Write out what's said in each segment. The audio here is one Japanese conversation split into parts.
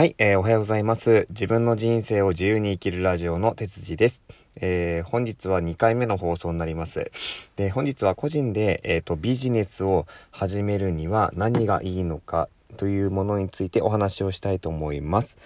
はい、えー、おはようございます。自分の人生を自由に生きるラジオの哲司です。えー、本日は2回目の放送になります。で、本日は個人で、えっ、ー、と、ビジネスを始めるには何がいいのかというものについてお話をしたいと思います。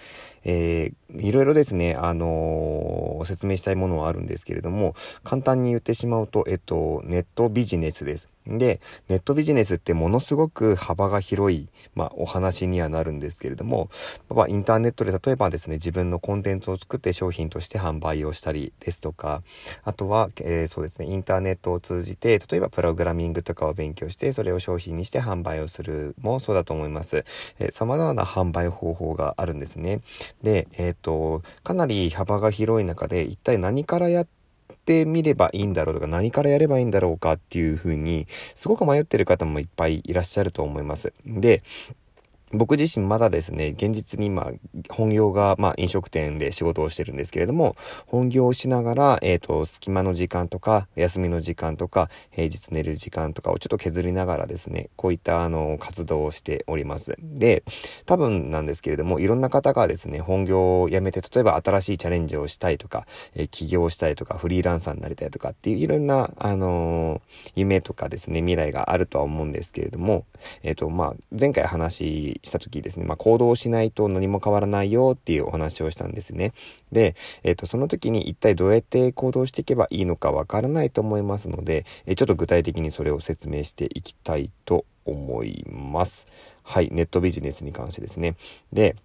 えー、いろいろですね、あのー、説明したいものはあるんですけれども、簡単に言ってしまうと、えっと、ネットビジネスです。で、ネットビジネスってものすごく幅が広い、まあ、お話にはなるんですけれども、まあ、インターネットで例えばですね、自分のコンテンツを作って商品として販売をしたりですとか、あとは、えー、そうですね、インターネットを通じて、例えばプログラミングとかを勉強して、それを商品にして販売をするもそうだと思います。えー、様々な販売方法があるんですね。で、えっ、ー、と、かなり幅が広い中で、一体何からやってってみればいいんだろうとか何からやればいいんだろうかっていうふうにすごく迷ってる方もいっぱいいらっしゃると思います。で、僕自身まだですね、現実に今、本業が、まあ、飲食店で仕事をしてるんですけれども、本業をしながら、えっ、ー、と、隙間の時間とか、休みの時間とか、平日寝る時間とかをちょっと削りながらですね、こういった、あの、活動をしております。で、多分なんですけれども、いろんな方がですね、本業を辞めて、例えば新しいチャレンジをしたいとか、えー、起業したいとか、フリーランサーになりたいとかっていういろんな、あのー、夢とかですね、未来があるとは思うんですけれども、えっ、と、まあ、前回話した時ですね、まあ、行動しないと何も変わらないよっていうお話をしたんですね。で、えっ、ー、と、その時に一体どうやって行動していけばいいのかわからないと思いますので、えちょっと具体的にそれを説明していきたいと思います。はい、ネットビジネスに関してですね。で、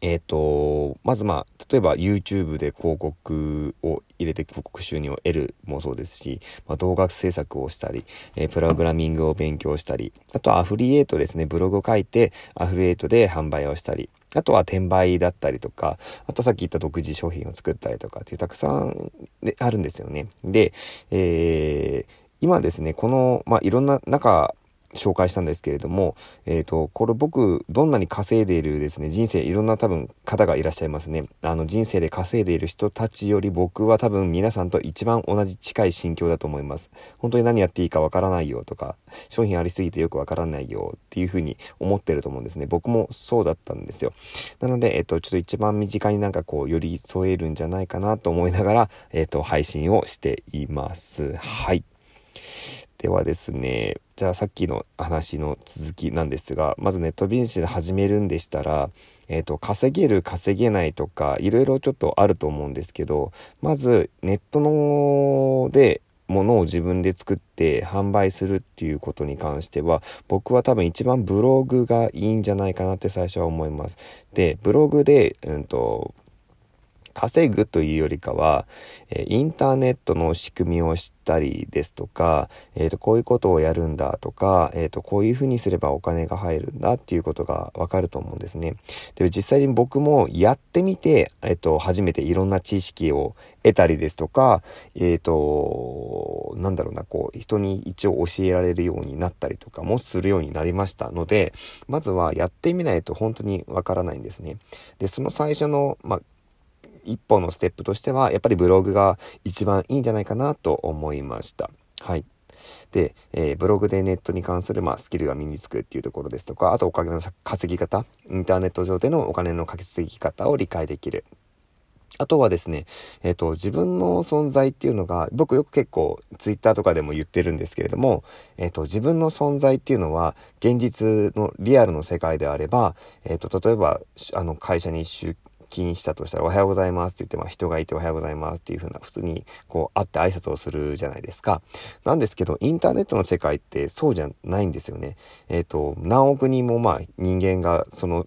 えっ、と、まずまあ、例えば YouTube で広告を入れて広告収入を得るもそうですし、まあ、動画制作をしたり、えー、プログラミングを勉強したり、あとはアフリエイトですね、ブログを書いてアフリエイトで販売をしたり、あとは転売だったりとか、あとさっき言った独自商品を作ったりとかっていうたくさんであるんですよね。で、えー、今ですね、この、まあ、いろんな中紹介したんですけれども、えっ、ー、と、これ僕、どんなに稼いでいるですね、人生、いろんな多分方がいらっしゃいますね。あの、人生で稼いでいる人たちより僕は多分皆さんと一番同じ近い心境だと思います。本当に何やっていいかわからないよとか、商品ありすぎてよくわからないよっていうふうに思ってると思うんですね。僕もそうだったんですよ。なので、えっ、ー、と、ちょっと一番身近になんかこう、寄り添えるんじゃないかなと思いながら、えっ、ー、と、配信をしています。はい。ではですね、じゃあさっきの話の続きなんですが、まずネットビジネスで始めるんでしたら、え、ー、と、稼げる、稼げないとか、いろいろちょっとあると思うんですけど、まずネットので、ものを自分で作って販売するっていうことに関しては僕は多分一番ブログがいいんじゃないかなって最初は思います。でブログで、うんと、稼ぐというよりかは、えインターネットの仕組みを知ったりですとか、えっ、ー、と、こういうことをやるんだとか、えっ、ー、と、こういうふうにすればお金が入るんだっていうことがわかると思うんですね。で、実際に僕もやってみて、えっ、ー、と、初めていろんな知識を得たりですとか、えっ、と、なんだろうな、こう、人に一応教えられるようになったりとかもするようになりましたので、まずはやってみないと本当にわからないんですね。で、その最初の、まあ、一歩のステップとしては、やっぱりブログが一番いいんじゃないかなと思いました。はい。で、えー、ブログでネットに関する、まあ、スキルが身につくっていうところですとか、あとお金の稼ぎ方、インターネット上でのお金の稼ぎ方を理解できる。あとはですね、えっ、ー、と、自分の存在っていうのが、僕よく結構ツイッターとかでも言ってるんですけれども、えっ、ー、と、自分の存在っていうのは、現実のリアルの世界であれば、えっ、ー、と、例えば、あの、会社に出勤したとしたら、おはようございますって言って、まあ人がいておはようございますっていう風な、普通にこう会って挨拶をするじゃないですか。なんですけど、インターネットの世界ってそうじゃないんですよね。えっ、ー、と、何億人もまあ人間がその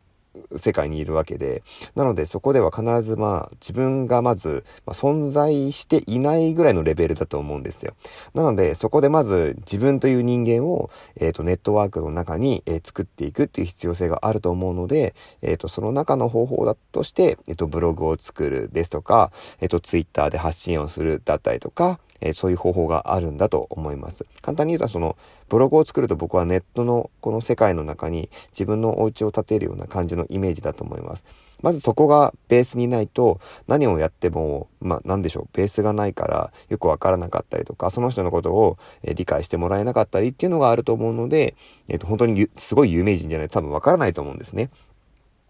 世界にいるわけで、なのでそこでは必ずまあ自分がまず、ま、存在していないぐらいのレベルだと思うんですよ。なのでそこでまず自分という人間を、え、ー、とネットワークの中に、え、作っていくっていう必要性があると思うので、え、ー、とその中の方法だとして、えっ、とブログを作るですとか、えっ、とツイッターで発信をするだったりとか、えー、そういう方法があるんだと思います。簡単に言うとそのブログを作ると僕はネットのこの世界の中に自分のお家を建てるような感じのイメージだと思います。まずそこがベースにないと何をやっても、まあ何でしょう、ベースがないからよくわからなかったりとか、その人のことを理解してもらえなかったりっていうのがあると思うので、えっ、ー、と本当にすごい有名人じゃないと多分わからないと思うんですね。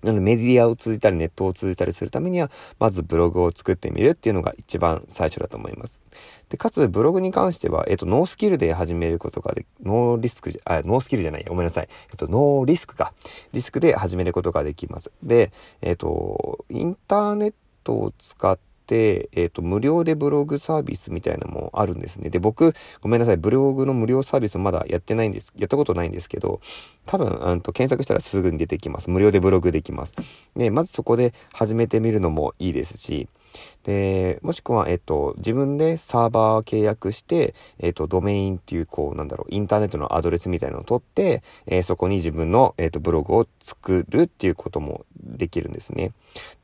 なのでメディアを通じたりネットを通じたりするためには、まずブログを作ってみるっていうのが一番最初だと思います。で、かつブログに関しては、えっと、ノースキルで始めることができ、ノーリスク、あ、ノースキルじゃない、ごめんなさい。えっと、ノーリスクか。リスクで始めることができます。で、えっと、インターネットを使って、えっ、ー、と、無料でブログサービスみたいなのもあるんですね。で、僕、ごめんなさい、ブログの無料サービスまだやってないんです、やったことないんですけど、多分、うんと、検索したらすぐに出てきます。無料でブログできます。で、まずそこで始めてみるのもいいですし、で、もしくは、えっと、自分でサーバー契約して、えっと、ドメインっていう、こう、なんだろう、インターネットのアドレスみたいなのを取って、えー、そこに自分の、えっと、ブログを作るっていうこともできるんですね。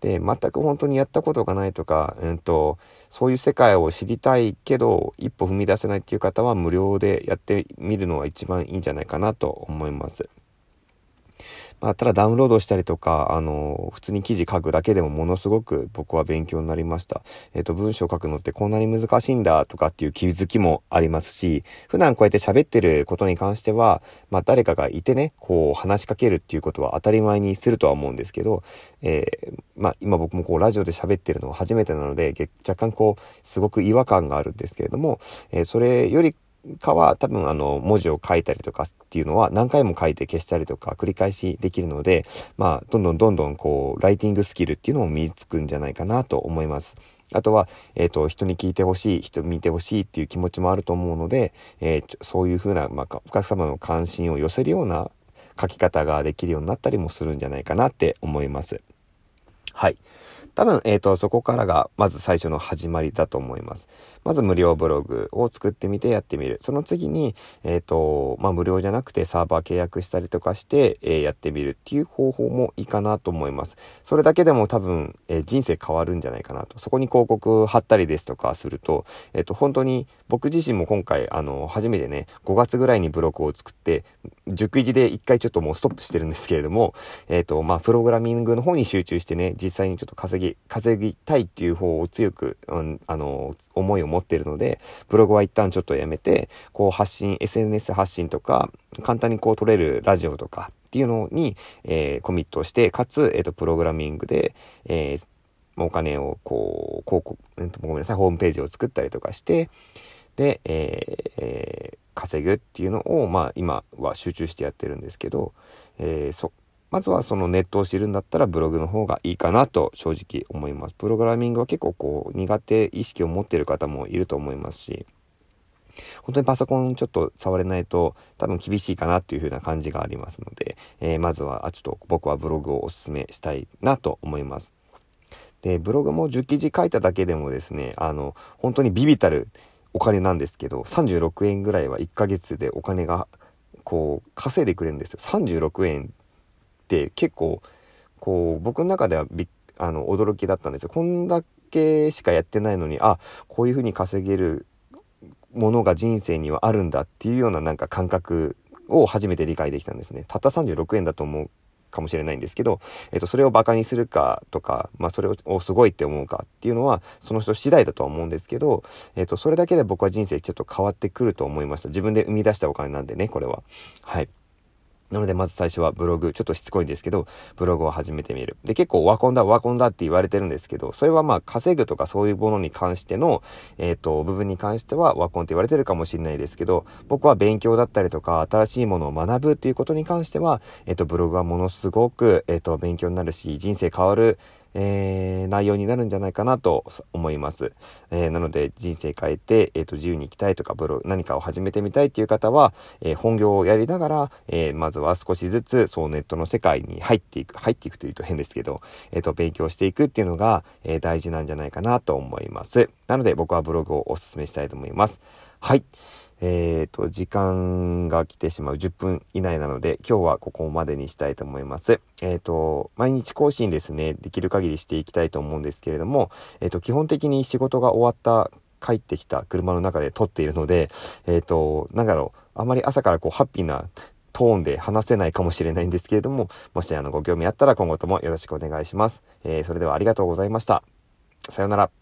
で、全く本当にやったことがないとか、うんと、そういう世界を知りたいけど、一歩踏み出せないっていう方は無料でやってみるのは一番いいんじゃないかなと思います。まあ、ただダウンロードしたりとか、あの、普通に記事書くだけでもものすごく僕は勉強になりました。えっ、ー、と、文章書くのってこんなに難しいんだとかっていう気づきもありますし、普段こうやって喋ってることに関しては、まあ、誰かがいてね、こう話しかけるっていうことは当たり前にするとは思うんですけど、えー、まあ、今僕もこうラジオで喋ってるのは初めてなので、若干こう、すごく違和感があるんですけれども、えー、それよりかは多分あの文字を書いたりとかっていうのは何回も書いて消したりとか繰り返しできるので、まあ、どんどんどんどんこう、ライティングスキルっていうのも身につくんじゃないかなと思います。あとは、えっ、ー、と、人に聞いてほしい、人見てほしいっていう気持ちもあると思うので、えー、そういうふうな、まあ、お客様の関心を寄せるような書き方ができるようになったりもするんじゃないかなって思います。はい。多分、えっ、ー、と、そこからが、まず最初の始まりだと思います。まず無料ブログを作ってみてやってみる。その次に、えっ、ー、と、まあ、無料じゃなくてサーバー契約したりとかして、えー、やってみるっていう方法もいいかなと思います。それだけでも多分、え人生変わるんじゃないかなと。そこに広告貼ったりですとかすると、えっ、と、本当に僕自身も今回、あの、初めてね、5月ぐらいにブログを作って、熟維で一回ちょっともうストップしてるんですけれども、えっ、と、まあ、プログラミングの方に集中してね、実際にちょっと稼ぎ稼ぎたいっていう方を強く、うん、あの、思いを持ってるので、ブログは一旦ちょっとやめて、こう発信、SNS 発信とか、簡単にこう撮れるラジオとかっていうのに、えー、コミットして、かつ、えっ、ー、と、プログラミングで、えー、お金をこう、広告、えー、ごめんなさい、ホームページを作ったりとかして、で、えー、稼ぐっていうのを、まあ、今は集中してやってるんですけど、えー、そ、まずはそのネットを知るんだったらブログの方がいいかなと正直思います。プログラミングは結構こう苦手意識を持ってる方もいると思いますし、本当にパソコンちょっと触れないと多分厳しいかなっていう風な感じがありますので、えー、まずはちょっと僕はブログをおすすめしたいなと思います。で、ブログも10記事書いただけでもですね、あの、本当にビビたるお金なんですけど、36円ぐらいは1ヶ月でお金がこう稼いでくれるんですよ。36円って結構こう僕の中ではびあの驚きだったんですよ。こんだけしかやってないのにあこういう風に稼げるものが人生にはあるんだっていうようななんか感覚を初めて理解できたんですね。たった36円だと思うかもしれないんですけど、えっと、それをバカにするかとか、まあ、それをすごいって思うかっていうのは、その人次第だとは思うんですけど、えっと、それだけで僕は人生ちょっと変わってくると思いました。自分で生み出したお金なんでね、これは。はい。なので、まず最初はブログ、ちょっとしつこいんですけど、ブログを始めてみる。で、結構ワコンだ、ワコンだって言われてるんですけど、それはまあ、稼ぐとかそういうものに関しての、えっ、ー、と、部分に関してはワコンって言われてるかもしれないですけど、僕は勉強だったりとか、新しいものを学ぶっていうことに関しては、えっ、ー、と、ブログはものすごく、えっ、ー、と、勉強になるし、人生変わる、えー、内容になるんじゃないかなと思います。えー、なので人生変えて、えーと、自由に生きたいとかブロ何かを始めてみたいっていう方は、えー、本業をやりながら、えまずは少しずつそうネットの世界に入っていく入っていくというと変ですけど、えーと、勉強していくっていうのが、え大事なんじゃないかなと思います。なので僕はブログをお勧めしたいと思います。はい。えっ、ー、と、時間が来てしまう10分以内なので、今日はここまでにしたいと思います。えっ、ー、と、毎日更新ですね、できる限りしていきたいと思うんですけれども、えっ、ー、と、基本的に仕事が終わった帰ってきた車の中で撮っているので、えっ、と、なんだろう、あまり朝からこう、ハッピーなトーンで話せないかもしれないんですけれども、もしあの、ご興味あったら今後ともよろしくお願いします。えそれではありがとうございました。さようなら。